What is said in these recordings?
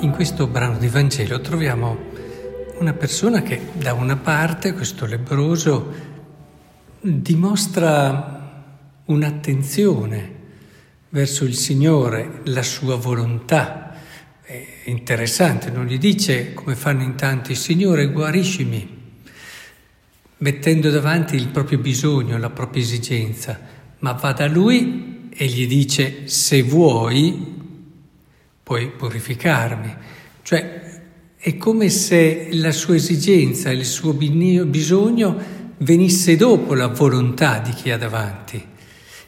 In questo brano di Vangelo troviamo una persona che da una parte, questo lebroso, dimostra un'attenzione verso il Signore, la sua volontà. È interessante, non gli dice come fanno in tanti, Signore guariscimi, mettendo davanti il proprio bisogno, la propria esigenza, ma va da lui e gli dice se vuoi puoi purificarmi. Cioè è come se la sua esigenza, il suo bisogno venisse dopo la volontà di chi ha davanti.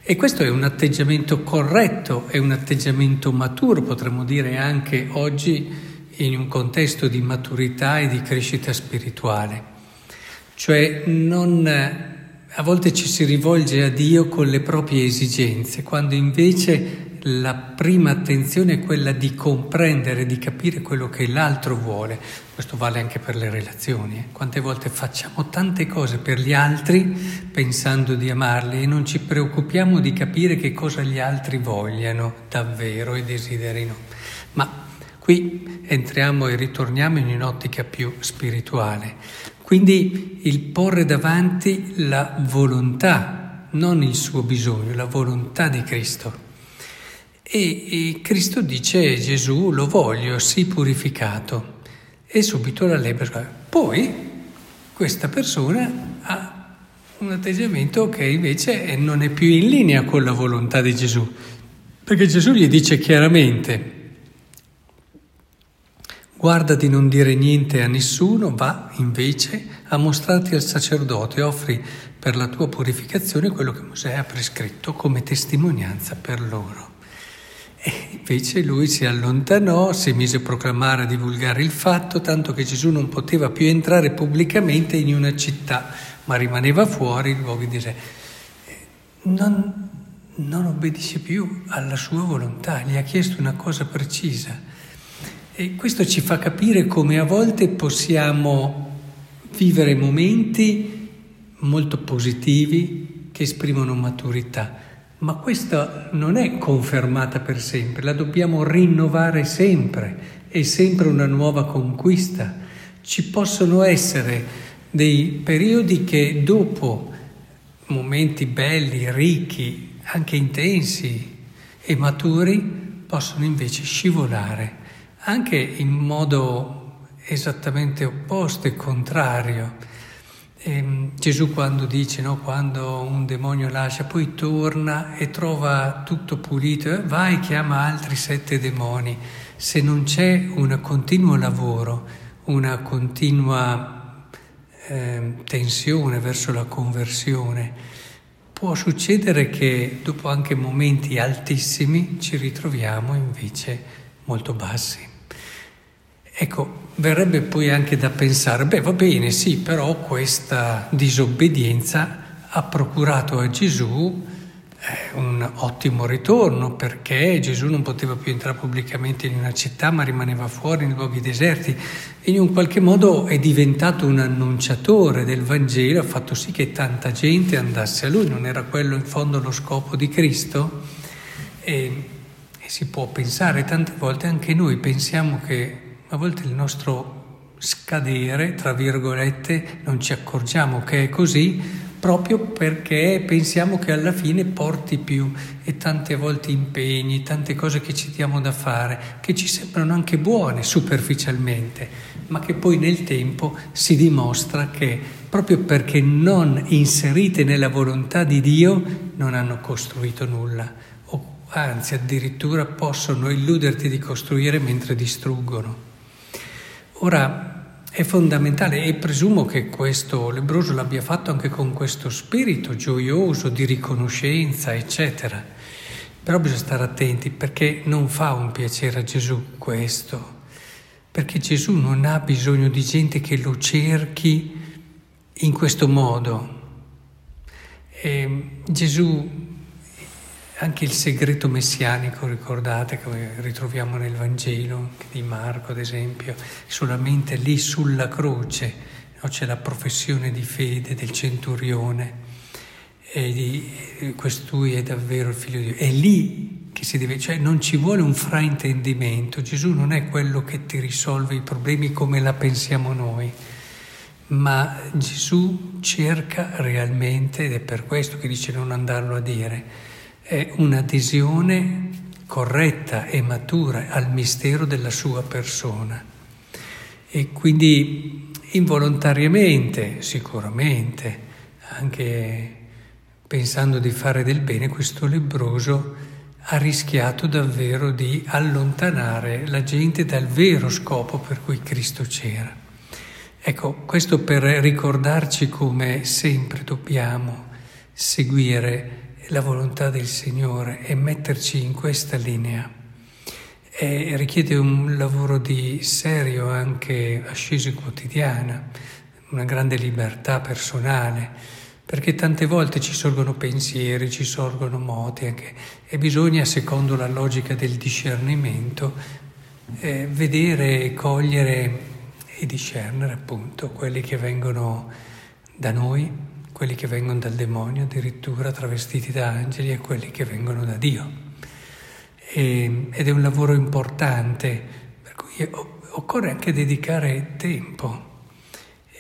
E questo è un atteggiamento corretto, è un atteggiamento maturo, potremmo dire anche oggi in un contesto di maturità e di crescita spirituale. Cioè non, a volte ci si rivolge a Dio con le proprie esigenze, quando invece la prima attenzione è quella di comprendere, di capire quello che l'altro vuole. Questo vale anche per le relazioni. Eh. Quante volte facciamo tante cose per gli altri pensando di amarli e non ci preoccupiamo di capire che cosa gli altri vogliano davvero e desiderino. Ma qui entriamo e ritorniamo in un'ottica più spirituale. Quindi il porre davanti la volontà, non il suo bisogno, la volontà di Cristo. E, e Cristo dice Gesù lo voglio, sii purificato. E subito la lepre. Poi questa persona ha un atteggiamento che invece non è più in linea con la volontà di Gesù, perché Gesù gli dice chiaramente, guarda di non dire niente a nessuno, va invece a mostrarti al sacerdote, offri per la tua purificazione quello che Mosè ha prescritto come testimonianza per loro. Invece lui si allontanò, si mise a proclamare, a divulgare il fatto, tanto che Gesù non poteva più entrare pubblicamente in una città, ma rimaneva fuori in luoghi deserti. Non, non obbedisce più alla sua volontà, gli ha chiesto una cosa precisa. E questo ci fa capire come a volte possiamo vivere momenti molto positivi che esprimono maturità ma questa non è confermata per sempre, la dobbiamo rinnovare sempre, è sempre una nuova conquista. Ci possono essere dei periodi che dopo momenti belli, ricchi, anche intensi e maturi, possono invece scivolare, anche in modo esattamente opposto e contrario. E ehm, Gesù quando dice, no, quando un demonio lascia, poi torna e trova tutto pulito, eh, va e chiama altri sette demoni. Se non c'è un continuo lavoro, una continua eh, tensione verso la conversione, può succedere che dopo anche momenti altissimi ci ritroviamo invece molto bassi. Ecco, verrebbe poi anche da pensare, beh va bene, sì, però questa disobbedienza ha procurato a Gesù eh, un ottimo ritorno perché Gesù non poteva più entrare pubblicamente in una città ma rimaneva fuori nei luoghi deserti e in un qualche modo è diventato un annunciatore del Vangelo, ha fatto sì che tanta gente andasse a lui, non era quello in fondo lo scopo di Cristo? E, e si può pensare, tante volte anche noi pensiamo che a volte il nostro scadere, tra virgolette, non ci accorgiamo che è così proprio perché pensiamo che alla fine porti più e tante volte impegni, tante cose che ci diamo da fare, che ci sembrano anche buone superficialmente, ma che poi nel tempo si dimostra che proprio perché non inserite nella volontà di Dio non hanno costruito nulla, o anzi addirittura possono illuderti di costruire mentre distruggono. Ora è fondamentale e presumo che questo lebroso l'abbia fatto anche con questo spirito gioioso di riconoscenza, eccetera. Però bisogna stare attenti perché non fa un piacere a Gesù questo, perché Gesù non ha bisogno di gente che lo cerchi in questo modo. E Gesù anche il segreto messianico, ricordate, che ritroviamo nel Vangelo di Marco, ad esempio, solamente lì sulla croce no, c'è la professione di fede del centurione e di questui è davvero il figlio di Dio. È lì che si deve, cioè non ci vuole un fraintendimento, Gesù non è quello che ti risolve i problemi come la pensiamo noi, ma Gesù cerca realmente, ed è per questo che dice non andarlo a dire, è un'adesione corretta e matura al mistero della sua persona. E quindi involontariamente, sicuramente, anche pensando di fare del bene, questo lebroso ha rischiato davvero di allontanare la gente dal vero scopo per cui Cristo c'era. Ecco, questo per ricordarci come sempre dobbiamo seguire la volontà del Signore e metterci in questa linea. E richiede un lavoro di serio anche ascesi quotidiana, una grande libertà personale perché tante volte ci sorgono pensieri, ci sorgono moti anche, e bisogna, secondo la logica del discernimento, eh, vedere, cogliere e discernere appunto quelli che vengono da noi, quelli che vengono dal demonio addirittura travestiti da angeli e quelli che vengono da Dio. E, ed è un lavoro importante, per cui occorre anche dedicare tempo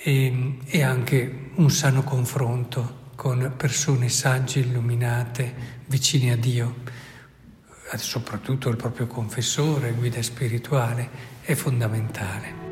e, e anche un sano confronto con persone sagge, illuminate, vicine a Dio, soprattutto il proprio confessore, guida spirituale, è fondamentale.